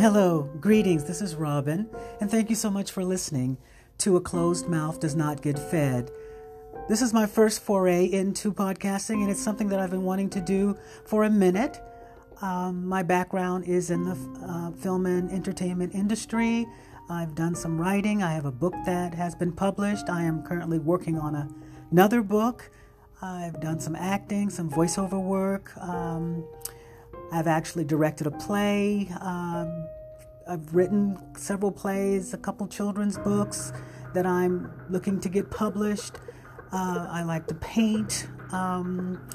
Hello, greetings. This is Robin, and thank you so much for listening to A Closed Mouth Does Not Get Fed. This is my first foray into podcasting, and it's something that I've been wanting to do for a minute. Um, my background is in the uh, film and entertainment industry. I've done some writing. I have a book that has been published. I am currently working on a, another book. I've done some acting, some voiceover work. Um, I've actually directed a play. Um, I've written several plays, a couple children's books that I'm looking to get published. Uh, I like to paint. Um,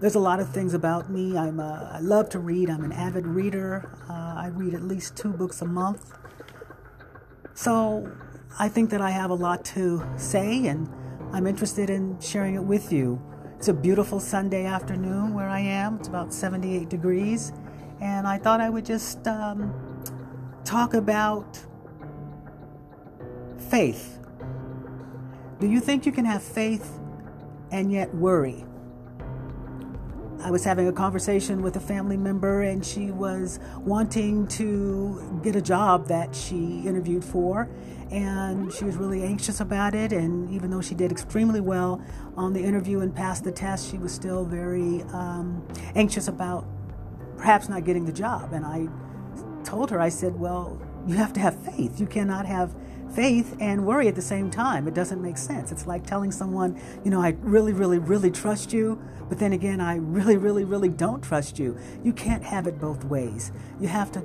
there's a lot of things about me. I'm a, I love to read. I'm an avid reader. Uh, I read at least two books a month. So I think that I have a lot to say, and I'm interested in sharing it with you. It's a beautiful Sunday afternoon where I am. It's about 78 degrees. And I thought I would just um, talk about faith. Do you think you can have faith and yet worry? I was having a conversation with a family member, and she was wanting to get a job that she interviewed for, and she was really anxious about it. And even though she did extremely well on the interview and passed the test, she was still very um, anxious about perhaps not getting the job. And I told her, I said, Well, you have to have faith. You cannot have faith and worry at the same time. It doesn't make sense. It's like telling someone, you know, I really, really, really trust you, but then again, I really, really, really don't trust you. You can't have it both ways. You have to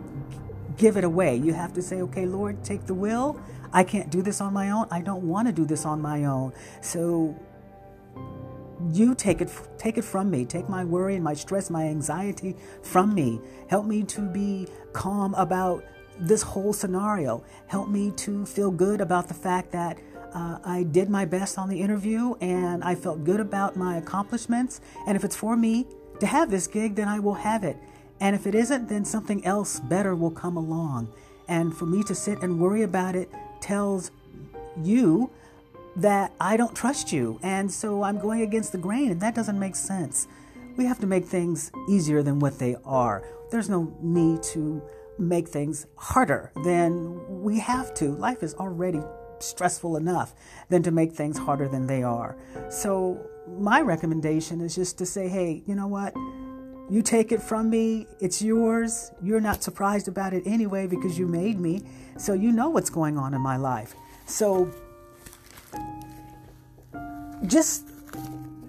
give it away. You have to say, okay, Lord, take the will. I can't do this on my own. I don't want to do this on my own. So you take it take it from me take my worry and my stress my anxiety from me help me to be calm about this whole scenario. helped me to feel good about the fact that uh, I did my best on the interview and I felt good about my accomplishments. And if it's for me to have this gig, then I will have it. And if it isn't, then something else better will come along. And for me to sit and worry about it tells you that I don't trust you. And so I'm going against the grain, and that doesn't make sense. We have to make things easier than what they are. There's no need to make things harder than we have to. Life is already stressful enough than to make things harder than they are. So, my recommendation is just to say, hey, you know what? You take it from me, it's yours. You're not surprised about it anyway because you made me. So, you know what's going on in my life. So, just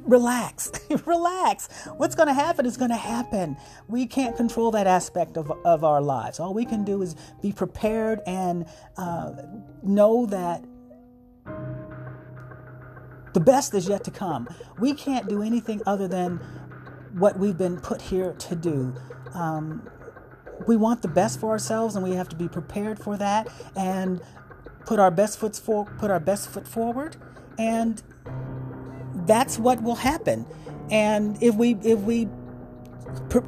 relax. relax. What's going to happen is going to happen. We can't control that aspect of, of our lives. All we can do is be prepared and uh, know that the best is yet to come. We can't do anything other than what we've been put here to do. Um, we want the best for ourselves, and we have to be prepared for that and put our best foot for, put our best foot forward and that's what will happen. And if we if we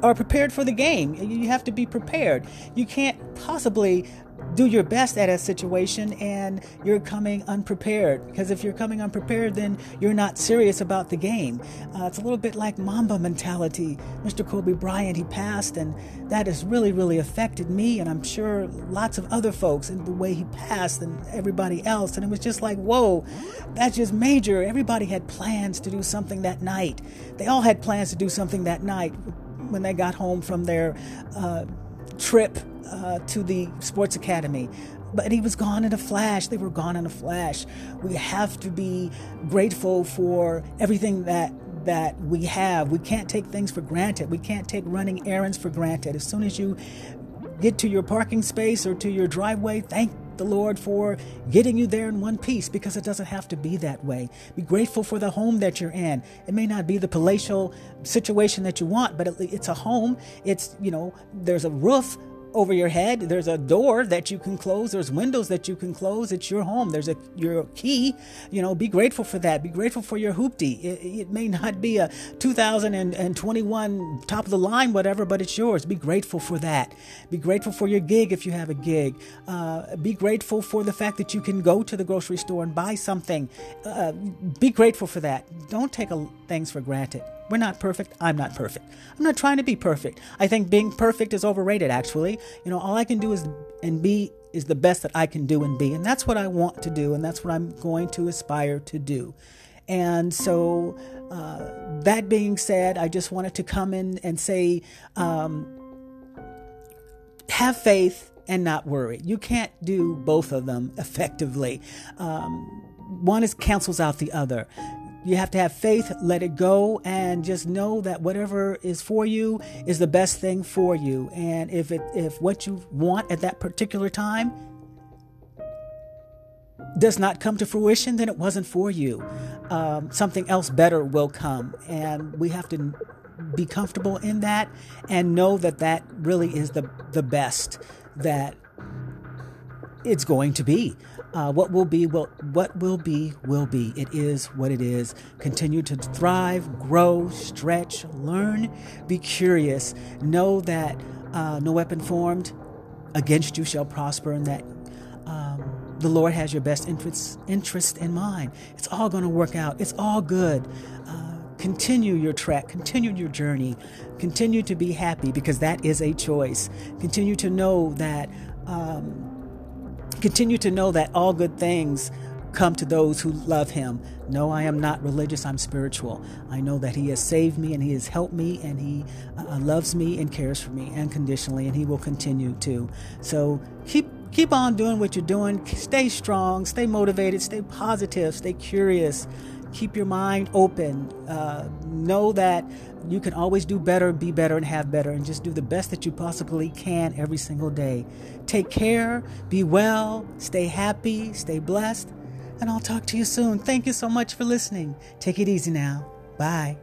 are prepared for the game, you have to be prepared. You can't possibly do your best at a situation and you're coming unprepared. Because if you're coming unprepared, then you're not serious about the game. Uh, it's a little bit like Mamba mentality. Mr. Kobe Bryant, he passed, and that has really, really affected me, and I'm sure lots of other folks in the way he passed and everybody else. And it was just like, whoa, that's just major. Everybody had plans to do something that night. They all had plans to do something that night when they got home from their uh, trip uh, to the sports academy but he was gone in a flash. They were gone in a flash. We have to be grateful for everything that that we have. We can't take things for granted. We can't take running errands for granted. As soon as you get to your parking space or to your driveway, thank the Lord for getting you there in one piece because it doesn't have to be that way. Be grateful for the home that you're in. It may not be the palatial situation that you want, but it's a home. It's, you know, there's a roof over your head. There's a door that you can close. There's windows that you can close. It's your home. There's a your key. You know, be grateful for that. Be grateful for your hoopty. It, it may not be a 2021 top of the line, whatever, but it's yours. Be grateful for that. Be grateful for your gig if you have a gig. Uh, be grateful for the fact that you can go to the grocery store and buy something. Uh, be grateful for that. Don't take a, things for granted. We're not perfect. I'm not perfect. I'm not trying to be perfect. I think being perfect is overrated, actually. You know, all I can do is and be is the best that I can do and be. And that's what I want to do. And that's what I'm going to aspire to do. And so, uh, that being said, I just wanted to come in and say, um, have faith and not worry. You can't do both of them effectively. Um, one is cancels out the other. You have to have faith, let it go, and just know that whatever is for you is the best thing for you. And if it if what you want at that particular time does not come to fruition, then it wasn't for you. Um, something else better will come, and we have to be comfortable in that and know that that really is the the best that it's going to be. Uh, what will be will what will be will be. It is what it is. Continue to thrive, grow, stretch, learn, be curious. Know that uh, no weapon formed against you shall prosper, and that um, the Lord has your best interest interest in mind. It's all going to work out. It's all good. Uh, continue your trek, continue your journey, continue to be happy because that is a choice. Continue to know that. Um, Continue to know that all good things come to those who love him. No, I am not religious, I'm spiritual. I know that he has saved me and he has helped me and he uh, loves me and cares for me unconditionally and he will continue to. So keep keep on doing what you're doing. Stay strong, stay motivated, stay positive, stay curious. Keep your mind open. Uh, know that you can always do better, be better, and have better, and just do the best that you possibly can every single day. Take care, be well, stay happy, stay blessed, and I'll talk to you soon. Thank you so much for listening. Take it easy now. Bye.